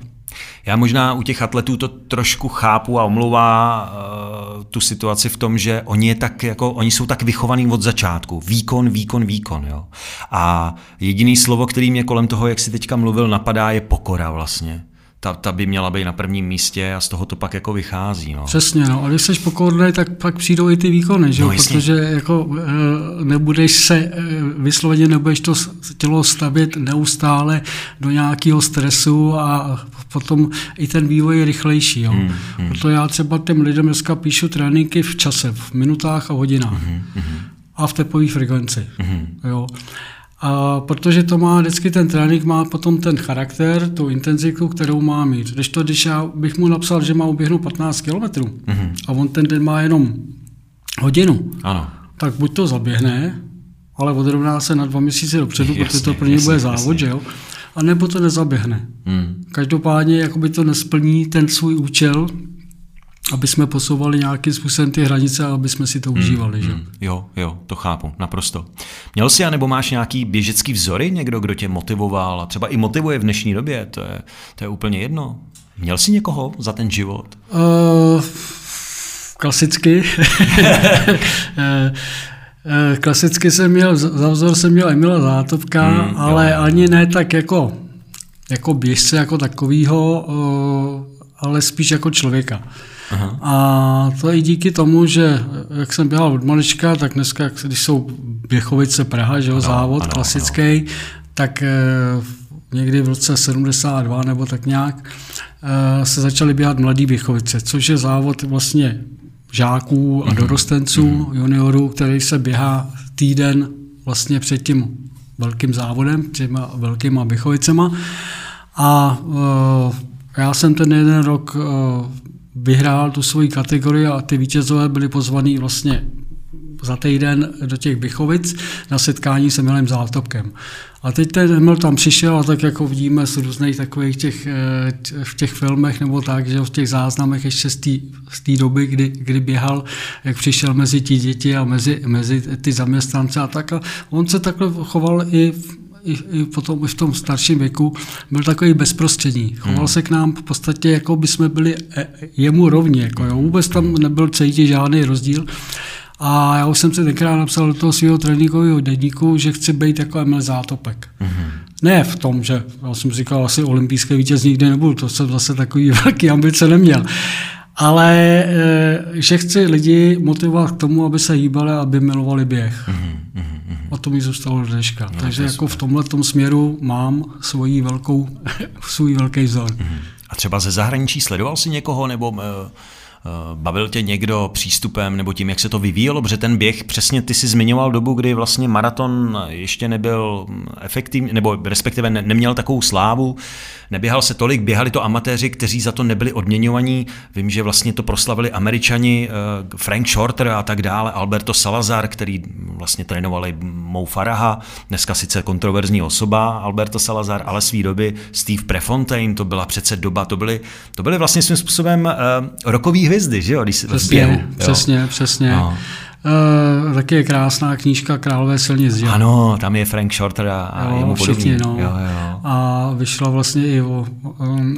Já možná u těch atletů to trošku chápu a omlouvá uh, tu situaci v tom, že oni, je tak, jako, oni jsou tak vychovaní od začátku. Výkon, výkon, výkon. Jo? A jediný slovo, který mě kolem toho, jak si teďka mluvil, napadá, je pokora vlastně ta, ta by měla být na prvním místě a z toho to pak jako vychází. No. Přesně, no. A když jsi pokorný, tak pak přijdou i ty výkony, že? No, protože jako e, nebudeš se e, vysloveně, nebudeš to tělo stavit neustále do nějakého stresu a potom i ten vývoj je rychlejší. Jo. Hmm, hmm. Proto já třeba těm lidem dneska píšu tréninky v čase, v minutách a hodinách. Hmm, hmm. A v tepové frekvenci. Hmm. Jo. A protože to má vždycky ten trénink, má potom ten charakter, tu intenzitu, kterou má mít. Když to, když já bych mu napsal, že má uběhnout 15 km mm-hmm. a on ten den má jenom hodinu, ano. tak buď to zaběhne, ale odrovná se na dva měsíce dopředu, jasně, protože to pro něj bude závod, jasně. že jo? A nebo to nezaběhne. Hmm. Každopádně jakoby to nesplní ten svůj účel, aby jsme posouvali nějakým způsobem ty hranice a aby jsme si to hmm, užívali. Hmm, že? Jo, jo, to chápu, naprosto. Měl jsi, nebo máš nějaký běžecký vzory, někdo, kdo tě motivoval a třeba i motivuje v dnešní době, to je, to je úplně jedno. Měl jsi někoho za ten život? Uh, klasicky. Eh, klasicky jsem měl, za vzor jsem měl Emila Zátopka, hmm, ale jo. ani ne tak jako, jako běžce jako takovýho, ale spíš jako člověka. Aha. A to i díky tomu, že jak jsem běhal od malička, tak dneska, když jsou Běchovice Praha, že jo, ano, závod ano, klasický, ano. tak eh, někdy v roce 72 nebo tak nějak eh, se začaly běhat mladý Běchovice, což je závod vlastně žáků a mhm. dorostenců, mm-hmm. juniorů, který se běhá týden vlastně před tím velkým závodem, těma velkýma Běchovicema. A uh, já jsem ten jeden rok uh, vyhrál tu svoji kategorii a ty vítězové byli pozvaní vlastně za týden do těch Bychovic na setkání s Emilem Zátopkem. A teď ten Emil tam přišel a tak jako vidíme z různých takových těch, eh, v těch filmech nebo tak, že v těch záznamech ještě z té doby, kdy, kdy běhal, jak přišel mezi ti děti a mezi, mezi ty zaměstnance a tak. A on se takhle choval i i, i potom i v tom starším věku byl takový bezprostřední. Choval hmm. se k nám v podstatě, jako by jsme byli e, jemu rovni. Jako, jo. Vůbec tam nebyl cítit žádný rozdíl. A já už jsem si tenkrát napsal do toho svého tréninkového denníku, že chci být jako Emil Zátopek. Mm-hmm. Ne v tom, že já jsem říkal, asi olympijské vítěz nikdy nebudu, to jsem zase takový velký ambice neměl. Ale eh, že chci lidi motivovat k tomu, aby se hýbali, aby milovali běh. Mm-hmm. A to mi zůstalo do dneška. No, Takže jako v tomhle směru mám svoji velkou, svůj velký vzor. Mm-hmm. A třeba ze zahraničí sledoval si někoho, nebo uh bavil tě někdo přístupem nebo tím, jak se to vyvíjelo? Protože ten běh, přesně ty si zmiňoval dobu, kdy vlastně maraton ještě nebyl efektivní, nebo respektive ne, neměl takovou slávu, neběhal se tolik, běhali to amatéři, kteří za to nebyli odměňovaní. Vím, že vlastně to proslavili američani, eh, Frank Shorter a tak dále, Alberto Salazar, který vlastně trénovali Mou Faraha, dneska sice kontroverzní osoba Alberto Salazar, ale svý doby Steve Prefontaine, to byla přece doba, to byly, to byly vlastně svým způsobem uh, rokový hvězdy, že jo? Když přesně, běhu, přesně, jo. přesně. No. Uh, taky je krásná knížka Králové silnic. Že? Ano, tam je Frank Shorter a, a jo, jemu všichni, no. jo, jo. A vyšla vlastně i o, um,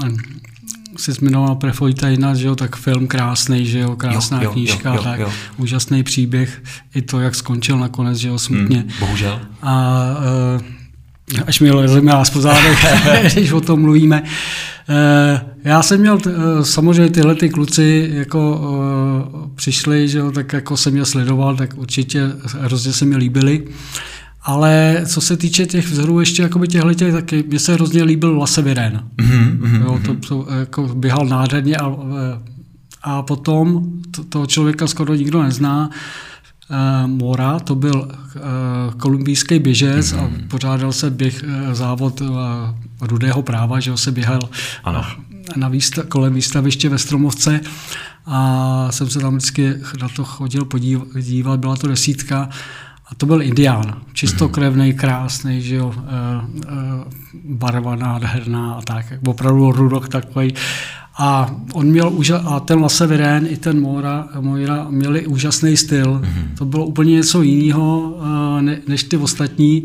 si zmiňoval Prefontaina, že jo, tak film krásný, že jo, krásná jo, jo, knížka, jo, jo, tak jo. úžasný příběh, i to, jak skončil nakonec, že jo, smutně. Hmm, bohužel. A uh, až mi leze nás po zádech, když o tom mluvíme. Uh, já jsem měl, uh, samozřejmě tyhle ty kluci jako uh, přišli, že jo, tak jako jsem je sledoval, tak určitě hrozně se mi líbili. Ale co se týče těch vzorů ještě jakoby těchto těch, tak mně se hrozně líbil Laseviren. Mm-hmm, jo, to, to jako běhal nádherně a, a potom to, toho člověka skoro nikdo nezná. Uh, Mora, to byl uh, kolumbijský běžec mm-hmm. a pořádal se běh, uh, závod rudého práva, že se běhal ano. Na výsta, kolem výstaviště ve Stromovce a jsem se tam vždycky na to chodil podívat, byla to desítka a to byl indián, čistokrevný, krásný, že jo, barva nádherná a tak, opravdu rudok takový. A on měl úža- a ten Lasevirén i ten Mora, Moira měli úžasný styl. Mm-hmm. To bylo úplně něco jiného e, ne, než ty ostatní.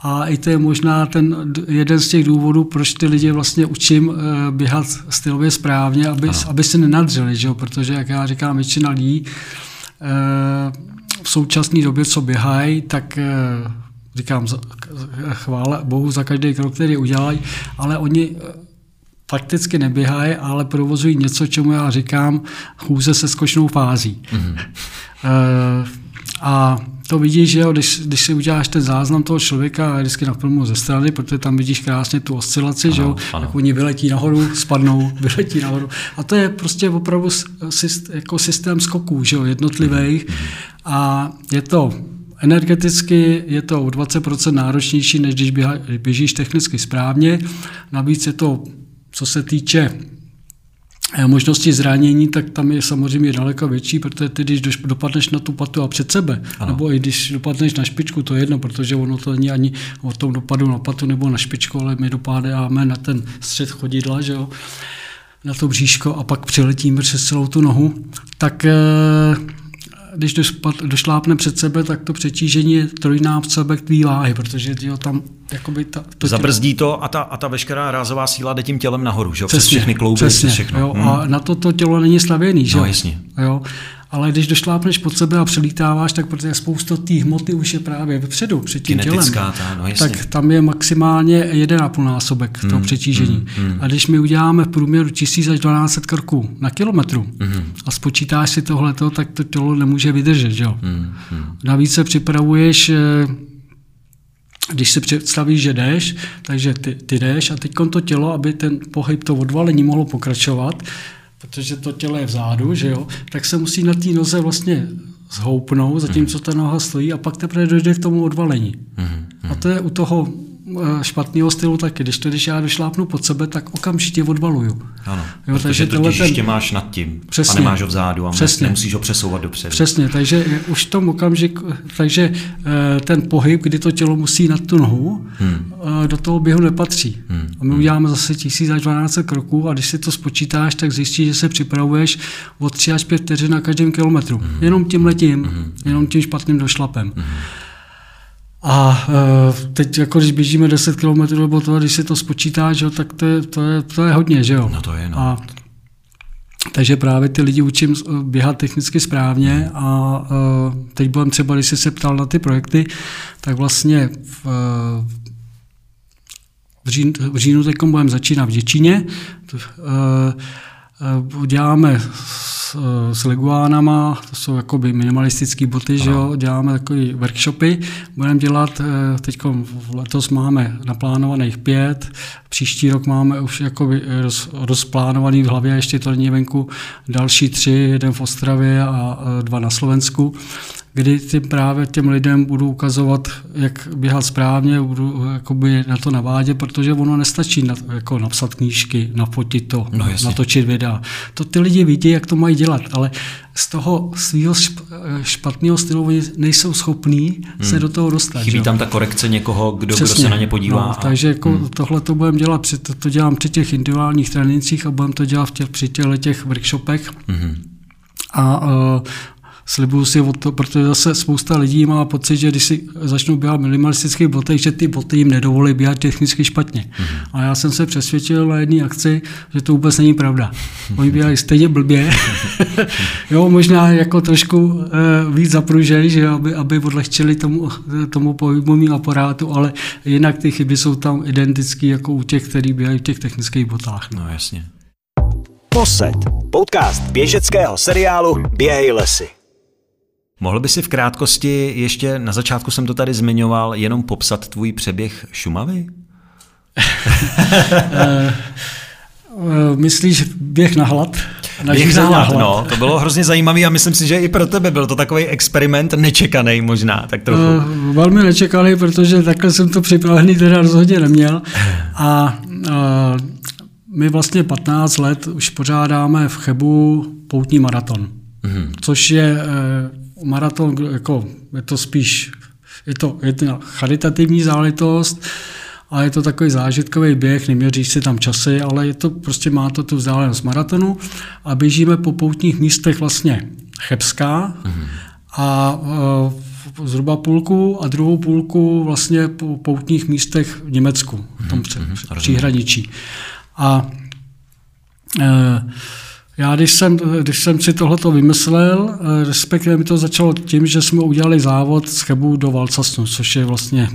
A i to je možná ten jeden z těch důvodů, proč ty lidi vlastně učím běhat stylově správně, aby, aby se nenadřeli, že jo? protože, jak já říkám, většina lidí v současné době, co běhají, tak eh, říkám, chvále Bohu za každý krok, který udělají, ale oni eh, fakticky neběhají, ale provozují něco, čemu já říkám chůze se skočnou fází. Mm-hmm. A to vidíš, že jo, když, když si uděláš ten záznam toho člověka, vždycky na filmu ze strany, protože tam vidíš krásně tu oscilaci, ano, že jo, ano. jak oni vyletí nahoru, spadnou, vyletí nahoru. A to je prostě opravdu jako systém skoků, že jo, jednotlivých. Mm-hmm. A je to energeticky, je to o 20% náročnější, než když běžíš technicky správně. Navíc je to, co se týče Eh, možnosti zranění, tak tam je samozřejmě daleko větší, protože ty, když dopadneš na tu patu a před sebe, ano. nebo i když dopadneš na špičku, to je jedno, protože ono to není ani o tom dopadu na patu nebo na špičku, ale my dopadáme na ten střed chodidla, že jo, na to bříško a pak přiletíme přes celou tu nohu, tak eh, když došlápne před sebe, tak to přetížení je trojnásobek tvý váhy, protože jo, tam jakoby ta, to Zabrzdí to a ta, a ta veškerá rázová síla jde tím tělem nahoru, že? Přesně, přes všechny klouby, přesně, přes všechno. Jo, hmm. A na to to tělo není stavěný, že? No, jasně. Jo ale když došlápneš pod sebe a přelítáváš, tak protože spousta té hmoty už je právě vepředu, před tím tělem, ta, no tak tam je maximálně 1,5 násobek mm, toho přetížení. Mm, mm. A když my uděláme v průměru 1000 až 1200 kroků na kilometru mm. a spočítáš si tohleto, tak to tělo nemůže vydržet. Že? Mm, mm. Navíc se připravuješ eh, když si představíš, že jdeš, takže ty, ty jdeš a teď to tělo, aby ten pohyb, to odvalení mohlo pokračovat, protože to tělo je vzadu, že jo, tak se musí na té noze vlastně zhoupnout, zatímco ta noha stojí a pak teprve dojde k tomu odvalení. Mm-hmm. A to je u toho špatného stylu taky. Když to, když já došlápnu pod sebe, tak okamžitě odvaluju. Ano, jo, takže to těžiště ten... máš nad tím přesně, a nemáš ho vzadu a přesně, nemusíš ho přesouvat dopředu. Přesně, takže už v tom okamžik, takže eh, ten pohyb, kdy to tělo musí nad tu nohu, hmm. Eh, do toho běhu nepatří. Hmm. A my hmm. uděláme zase 1000 až 12 kroků a když si to spočítáš, tak zjistíš, že se připravuješ o 3 až 5 vteřin na každém kilometru. Hmm. Jenom tím letím, hmm. jenom tím špatným došlapem. Hmm. A e, teď, jako když běžíme 10 km nebo to, když si to spočítáš, jo, tak to je, to, je, to je hodně, že jo? No to je, no. A, takže právě ty lidi učím běhat technicky správně a uh, teď budem třeba, když jsi se ptal na ty projekty, tak vlastně v, v, říjnu, v říjnu teď budeme začínat v Děčíně. Uh, Děláme s, s leguánama, to jsou jakoby minimalistické boty, že jo, děláme takové workshopy, budeme dělat, teď letos máme naplánovaných pět, příští rok máme už jakoby roz, rozplánovaný v hlavě, ještě to není venku, další tři, jeden v Ostravě a dva na Slovensku kdy ty právě těm lidem budu ukazovat, jak běhat správně, budu jakoby na to navádět, protože ono nestačí na, jako napsat knížky, nafotit to, no, natočit videa. To ty lidi vidí, jak to mají dělat, ale z toho svého špatného stylu nejsou schopní hmm. se do toho dostat. Chybí že? tam ta korekce někoho, kdo, kdo se na ně podívá. No, a... Takže jako hmm. tohle to budeme dělat, při, to, to dělám při těch individuálních trénincích a budeme to dělat v těch, při těch, těch workshopech. Hmm. A uh, slibuju si to, protože zase spousta lidí má pocit, že když si začnou běhat minimalistický boty, že ty boty jim nedovolí běhat technicky špatně. Mm-hmm. A já jsem se přesvědčil na jedné akci, že to vůbec není pravda. Oni běhají stejně blbě. jo, možná jako trošku uh, víc zapružej, že aby, aby odlehčili tomu, tomu pohybovému aparátu, ale jinak ty chyby jsou tam identické jako u těch, kteří běhají v těch technických botách. No jasně. Poset. Podcast běžeckého seriálu Běhej lesy. Mohl by si v krátkosti, ještě na začátku jsem to tady zmiňoval, jenom popsat tvůj přeběh Šumavy? Eh, eh, myslíš běh na hlad? Na běh na hlad, no, to bylo hrozně zajímavý a myslím si, že i pro tebe byl to takový experiment nečekaný možná, tak trochu. Uh, velmi nečekaný, protože takhle jsem to připravený teda rozhodně neměl a uh, my vlastně 15 let už pořádáme v Chebu poutní maraton, mm-hmm. což je maraton, jako je to spíš, je to, je to charitativní záležitost, a je to takový zážitkový běh, neměří si tam časy, ale je to prostě má to tu vzdálenost maratonu a běžíme po poutních místech vlastně Chebská mm-hmm. a e, zhruba půlku a druhou půlku vlastně po poutních místech v Německu, v tom mm-hmm. příhraničí. A e, já, když jsem, když jsem si tohleto vymyslel, eh, respektive mi to začalo tím, že jsme udělali závod z Chebu do Valcasnu, což je vlastně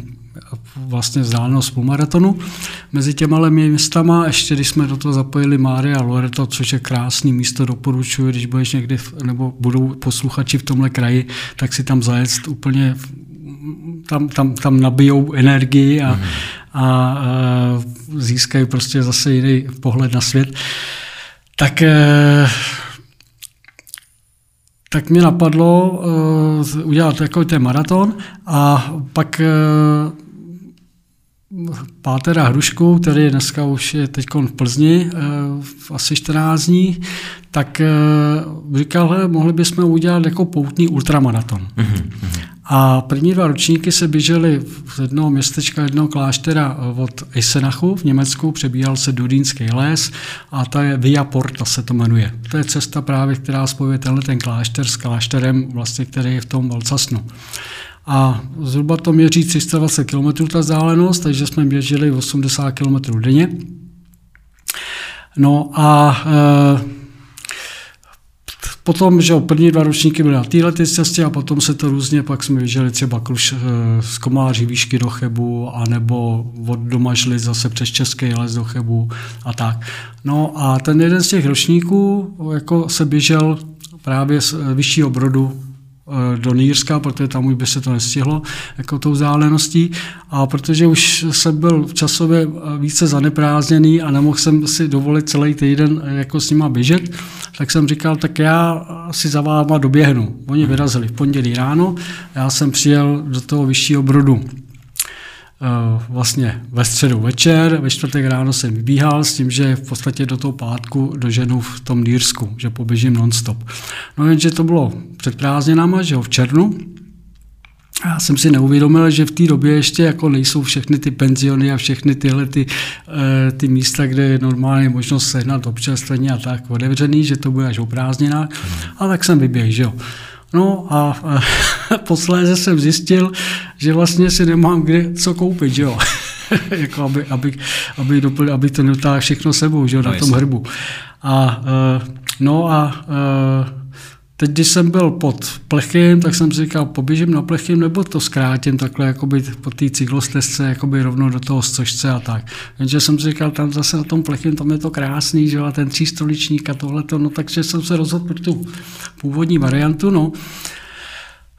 vlastně vzdálenost po maratonu. Mezi těma městama, ještě když jsme do toho zapojili Mária a Loreto, což je krásný místo, doporučuji, když budeš někdy, nebo budou posluchači v tomhle kraji, tak si tam zajet úplně, tam, tam, tam nabijou energii a, mm. a, a získají prostě zase jiný pohled na svět. Tak, eh, tak mě napadlo eh, udělat jako ten maraton a pak eh, Pátera Hrušku, který dneska už je teď v Plzni, asi 14 dní, tak říkal, mohli bychom udělat jako poutní ultramaraton. Mm-hmm. A první dva ročníky se běžely z jednoho městečka, jednoho kláštera od Eisenachu v Německu, přebíhal se Dudínský les a ta je Via Porta se to jmenuje. To je cesta právě, která spojuje tenhle ten klášter s klášterem, vlastně, který je v tom Valcasnu. A zhruba to měří 320 km ta vzdálenost, takže jsme běželi 80 km denně. No a e, Potom, že první dva ročníky byly na této cestě a potom se to různě, pak jsme vyžili třeba kruž eh, z Komáří výšky do Chebu, anebo od doma šli zase přes Český les do Chebu a tak. No a ten jeden z těch ročníků jako se běžel právě z eh, vyššího brodu do Nýrska, protože tam už by se to nestihlo jako tou vzdáleností. A protože už jsem byl v časově eh, více zaneprázdněný a nemohl jsem si dovolit celý týden eh, jako s nima běžet, tak jsem říkal, tak já si za váma doběhnu. Oni vyrazili v pondělí ráno, já jsem přijel do toho vyššího brodu Eh, vlastně ve středu večer, ve čtvrtek ráno jsem vybíhal s tím, že v podstatě do toho pátku doženu v tom Dýrsku, že poběžím nonstop. No jenže to bylo před prázdninama, že jo, v červnu, já jsem si neuvědomil, že v té době ještě jako nejsou všechny ty penziony a všechny tyhle ty, eh, ty místa, kde je normálně možnost sehnat občerstvení a tak otevřený, že to bude až o prázdninách. A tak jsem vyběhl, že jo. No a, posléze jsem zjistil, že vlastně si nemám kde co koupit, že jo. jako aby, aby, aby, doplň, aby to netáhl všechno sebou, že jo, no, na tom hrbu. A, uh, no a uh, teď, když jsem byl pod plechem, tak jsem si říkal, poběžím na plechem nebo to zkrátím takhle jakoby po té cyklostezce jakoby rovnou do toho stožce a tak. Jenže jsem si říkal, tam zase na tom plechem, tam je to krásný, že a ten třístoličník a tohleto, no takže jsem se rozhodl pro tu původní variantu, no.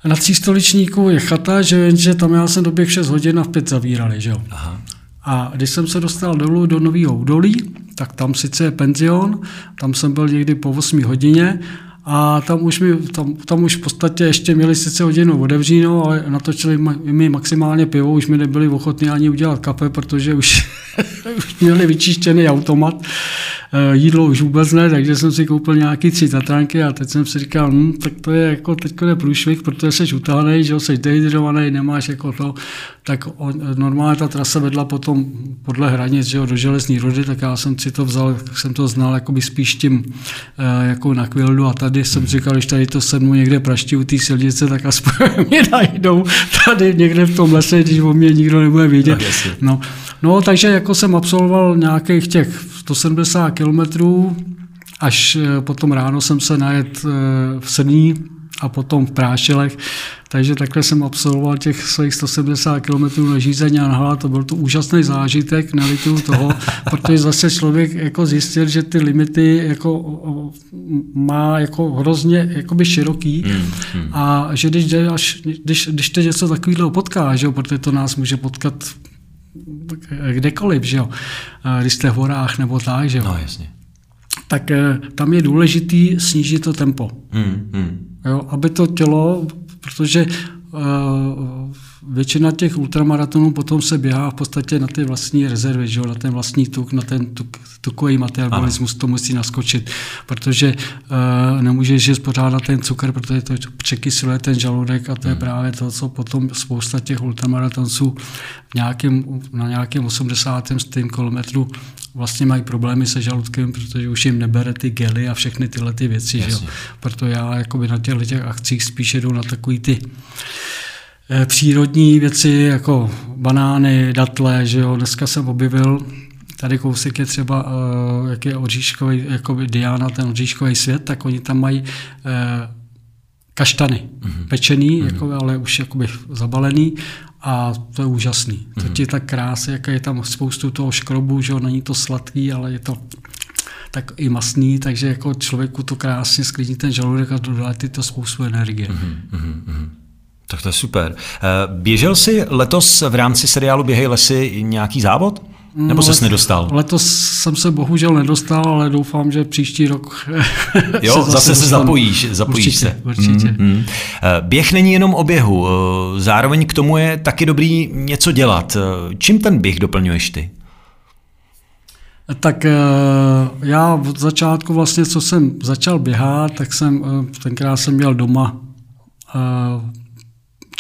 Na třístoličníku je chata, že jenže tam já jsem doběh 6 hodin a v 5 zavírali, že jo. Aha. A když jsem se dostal dolů do Nového údolí, tak tam sice je penzion, tam jsem byl někdy po 8 hodině a tam už, mi, tam, tam už v podstatě ještě měli sice hodinu otevříno, ale natočili mi maximálně pivo, už mi nebyli ochotní ani udělat kafe, protože už, už měli vyčištěný automat. Eh, jídlo už vůbec ne, takže jsem si koupil nějaký tři tatránky a teď jsem si říkal, hm, tak to je jako teď je průšvih, protože jsi utahaný, že jsi dehydrovaný, nemáš jako to, tak normálně ta trasa vedla potom podle hranic že jo, do železní rody, tak já jsem si to vzal, jsem to znal jakoby spíš tím eh, jako na kvildu a tady jsem říkal, když tady to sednu někde praští u té silnice, tak aspoň mě najdou tady někde v tom lese, když o mě nikdo nebude vidět. No, no, takže jako jsem absolvoval nějakých těch 170 kilometrů, až eh, potom ráno jsem se najet eh, v Srní a potom v Prášilech, takže takhle jsem absolvoval těch svých 170 km na žízeň a nahla, to byl to úžasný zážitek, nelituju toho, protože zase člověk jako zjistil, že ty limity jako má jako hrozně jakoby široký hmm, hmm. a že když, až, když, když teď něco takového potká, že jo, protože to nás může potkat kdekoliv, že jo, když jste v horách nebo tak, že jo. No, jasně. Tak eh, tam je důležitý snížit to tempo. Hmm, hmm. Jo, aby to tělo, protože uh, většina těch ultramaratonů potom se běhá v podstatě na ty vlastní rezervy, že jo, na ten vlastní tuk, na ten tuk, tukový metabolismus to musí naskočit, protože uh, nemůžeš jíst pořád na ten cukr, protože to překysluje ten žaludek a to je hmm. právě to, co potom spousta těch ultramaratonců v nějakém, na nějakém 80. kilometru vlastně mají problémy se žaludkem, protože už jim nebere ty gely a všechny tyhle ty věci. Že jo? Proto já jakoby na těch akcích spíše jdu na takový ty eh, přírodní věci, jako banány, datle, že jo, dneska jsem objevil, tady kousek je třeba, uh, jak je oříškový, jako Diana, ten oříškový svět, tak oni tam mají uh, kaštany, mm-hmm. pečený, mm-hmm. Jako, ale už jakoby zabalený a to je úžasný. Mm-hmm. To mhm. ti tak krásy, jaké je tam spoustu toho škrobu, že jo, není to sladký, ale je to tak i masný, takže jako člověku to krásně sklidní ten žaludek a dodá ty to spoustu energie. Mm-hmm. Tak to je super. Eh, běžel jsi letos v rámci seriálu Běhej lesy nějaký závod? Nebo no, ses nedostal? Letos jsem se bohužel nedostal, ale doufám, že příští rok Jo, se zase, zase se zapojíš, zapojíš určitě, se. Určitě. Mm-hmm. Běh není jenom o běhu, eh, zároveň k tomu je taky dobrý něco dělat. Čím ten běh doplňuješ ty? Tak já od začátku vlastně, co jsem začal běhat, tak jsem tenkrát jsem měl doma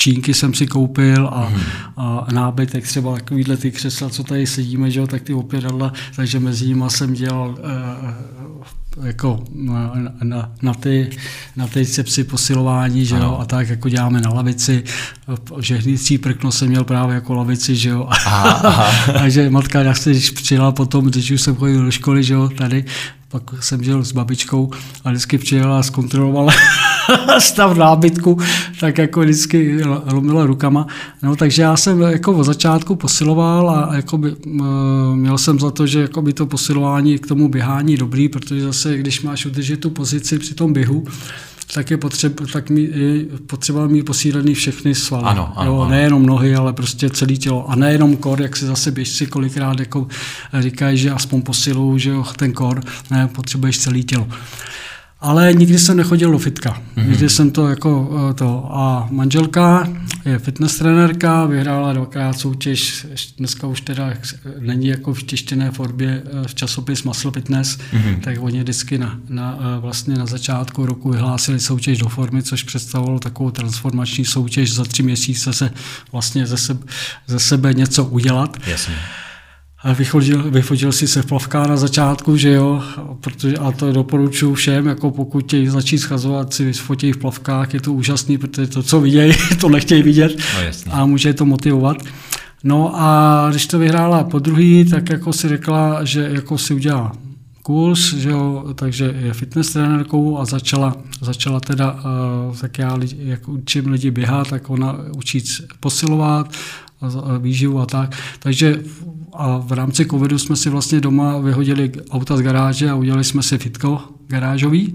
čínky jsem si koupil a, hmm. a nábytek, třeba takovýhle ty křesla, co tady sedíme, že jo, tak ty opěradla, takže mezi nimi jsem dělal uh, jako na, na, na, ty, na ty cepsy posilování, že jo, a tak jako děláme na lavici. Žehnicí prkno jsem měl právě jako lavici, že jo. Aha, aha. Takže matka, jak se když přijela potom, když už jsem chodil do školy, že jo, tady, pak jsem žil s babičkou a vždycky přijela a zkontrolovala stav nábytku, tak jako vždycky lomila rukama. No, takže já jsem jako od začátku posiloval a jako by, měl jsem za to, že jako by to posilování k tomu běhání dobrý, protože zase, když máš udržet tu pozici při tom běhu, tak je potřeba, tak mít, je potřeba mít posílený všechny svaly. Ano, ano, jo, ano. Nejenom nohy, ale prostě celé tělo. A nejenom kor, jak si zase běžci kolikrát jako říkají, že aspoň posilují, že jo, ten kor, ne, potřebuješ celé tělo. Ale nikdy jsem nechodil do fitka. Mm-hmm. Nikdy jsem to jako eh, to. A manželka je fitness trenérka, vyhrála dvakrát soutěž, dneska už teda není jako v tištěné formě eh, v časopis Muscle Fitness, mm-hmm. tak oni vždycky na, na, eh, vlastně na začátku roku vyhlásili soutěž do formy, což představovalo takovou transformační soutěž za tři měsíce se vlastně ze sebe, ze sebe něco udělat. Jasně. Vyfotil, vyfotil si se v plavká na začátku, že jo, protože, a to doporučuji všem, jako pokud chtějí začít schazovat, si fotí v plavkách, je to úžasný, protože to, co vidějí, to nechtějí vidět no, a může to motivovat. No a když to vyhrála po druhý, tak jako si řekla, že jako si udělá kurz, že jo, takže je fitness trenérkou a začala, začala teda, uh, tak já jak učím lidi běhat, tak ona učí posilovat, výživu a tak. Takže a v rámci covidu jsme si vlastně doma vyhodili auta z garáže a udělali jsme si fitko garážový.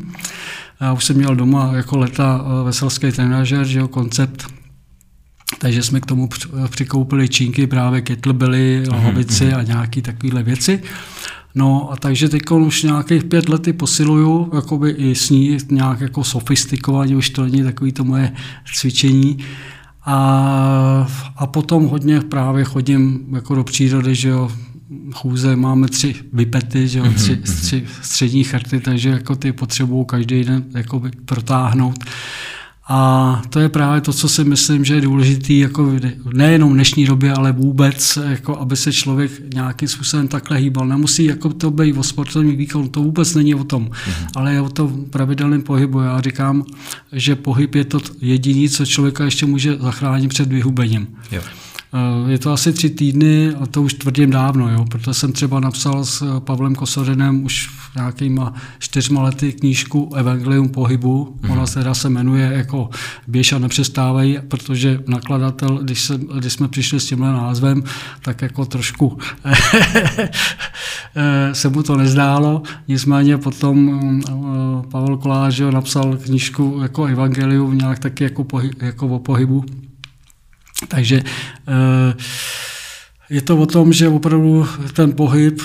Já už jsem měl doma jako leta eh, veselský trenažer, že jo, koncept takže jsme k tomu přikoupili čínky, právě kettlebelly, mhm, hlavici mhm. a nějaké takovéhle věci. No a takže teď už nějakých pět lety posiluju, jakoby i s ní nějak jako sofistikovaně, už to není takový to moje cvičení. A, a potom hodně právě chodím jako do přírody, že jo, chůze, máme tři vypety, že jo, tři, mhm, tři střední charty, takže jako ty potřebují každý den jako protáhnout. A to je právě to, co si myslím, že je důležité jako nejenom v dnešní době, ale vůbec, jako aby se člověk nějakým způsobem takhle hýbal. Nemusí jako to být o sportovní výkon, to vůbec není o tom, mm-hmm. ale je o tom pravidelném pohybu. Já říkám, že pohyb je to jediné, co člověka ještě může zachránit před vyhubením. Jo. Eh, je to asi tři týdny a to už tvrdím dávno, jo, protože jsem třeba napsal s eh, Pavlem Kosorenem už nějakýma čtyřma lety knížku Evangelium pohybu. Mm-hmm. Ona se teda se jmenuje jako Běž a nepřestávají, protože nakladatel, když, se, když jsme přišli s tímhle názvem, tak jako trošku eh, se mu to nezdálo. Nicméně potom Pavel Kolář napsal knížku jako Evangelium nějak taky jako, pohy, jako o pohybu. Takže eh, je to o tom, že opravdu ten pohyb,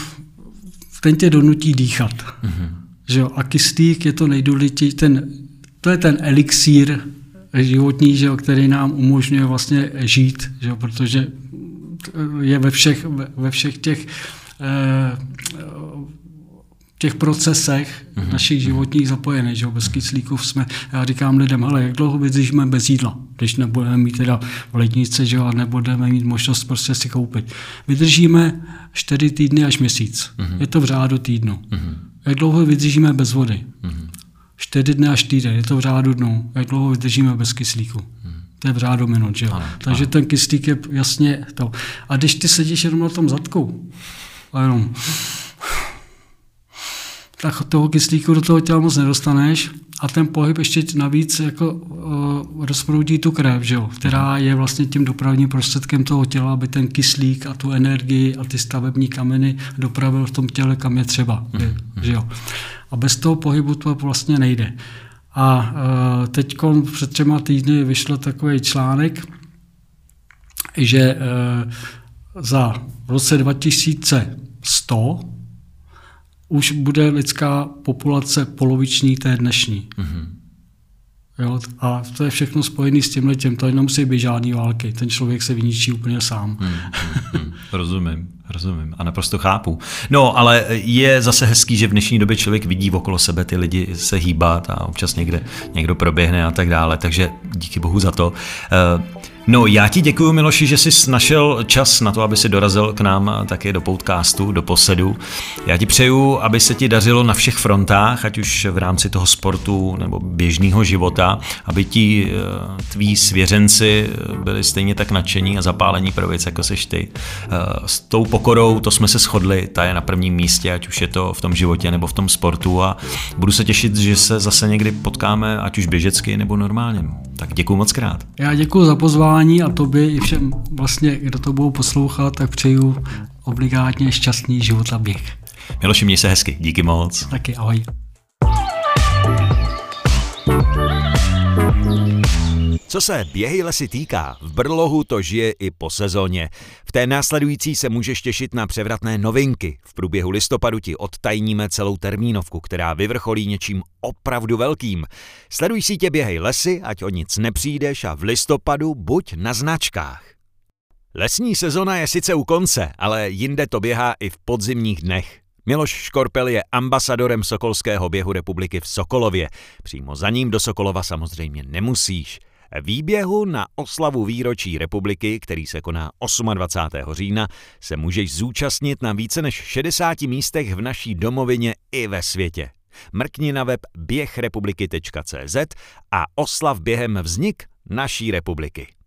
ten tě donutí dýchat. Mm-hmm. Že jo? A kyslík je to nejdůležitější, ten, to je ten elixír životní, že jo, který nám umožňuje vlastně žít, že jo, protože je ve všech, ve všech těch eh, těch procesech mm-hmm. našich životních zapojených. Že? Bez kyslíku jsme, já říkám lidem, ale jak dlouho vydržíme bez jídla, když nebudeme mít teda v lednici, že? a nebudeme mít možnost prostě si koupit. Vydržíme 4 týdny až měsíc. Mm-hmm. Je to v řádu týdnu. Mm-hmm. Jak dlouho vydržíme bez vody? Mm-hmm. 4 dny až týden, je to v řádu dnů. Jak dlouho vydržíme bez kyslíku? Mm-hmm. To je v řádu minut, že jo? Ano, Takže ano. ten kyslík je jasně to. A když ty sedíš jenom na tom zadku, a jenom tak toho kyslíku do toho těla moc nedostaneš a ten pohyb ještě navíc jako uh, rozproudí tu krev, že jo, která je vlastně tím dopravním prostředkem toho těla, aby ten kyslík a tu energii a ty stavební kameny dopravil v tom těle, kam je třeba. Mm-hmm. Že jo. A bez toho pohybu to vlastně nejde. A uh, teď před třema týdny vyšel takový článek, že uh, za v roce 2100 už bude lidská populace poloviční té dnešní. Mm-hmm. Jo, a to je všechno spojené s tím letem. To nemusí být žádný války. Ten člověk se vyničí úplně sám. Hmm, hmm, hmm. Rozumím, rozumím a naprosto chápu. No, ale je zase hezký, že v dnešní době člověk vidí okolo sebe ty lidi se hýbat a občas někde někdo proběhne a tak dále. Takže díky bohu za to. Uh, No, já ti děkuji, Miloši, že jsi našel čas na to, aby si dorazil k nám také do podcastu, do posedu. Já ti přeju, aby se ti dařilo na všech frontách, ať už v rámci toho sportu nebo běžného života, aby ti eh, tví svěřenci byli stejně tak nadšení a zapálení pro věc, jako seš ty. Eh, s tou pokorou, to jsme se shodli, ta je na prvním místě, ať už je to v tom životě nebo v tom sportu a budu se těšit, že se zase někdy potkáme, ať už běžecky nebo normálně. Tak děkuji moc krát. Já děkuji za pozvání a tobě i všem vlastně, kdo to budou poslouchat, tak přeju obligátně šťastný život a běh. Miloši, měj se hezky. Díky moc. Taky, ahoj. Co se běhy lesy týká, v Brlohu to žije i po sezóně. V té následující se můžeš těšit na převratné novinky. V průběhu listopadu ti odtajníme celou termínovku, která vyvrcholí něčím opravdu velkým. Sleduj tě Běhej lesy, ať o nic nepřijdeš a v listopadu buď na značkách. Lesní sezona je sice u konce, ale jinde to běhá i v podzimních dnech. Miloš Škorpel je ambasadorem Sokolského běhu republiky v Sokolově. Přímo za ním do Sokolova samozřejmě nemusíš. Výběhu na oslavu výročí republiky, který se koná 28. října, se můžeš zúčastnit na více než 60 místech v naší domovině i ve světě. Mrkni na web běhrepubliky.cz a oslav během vznik naší republiky.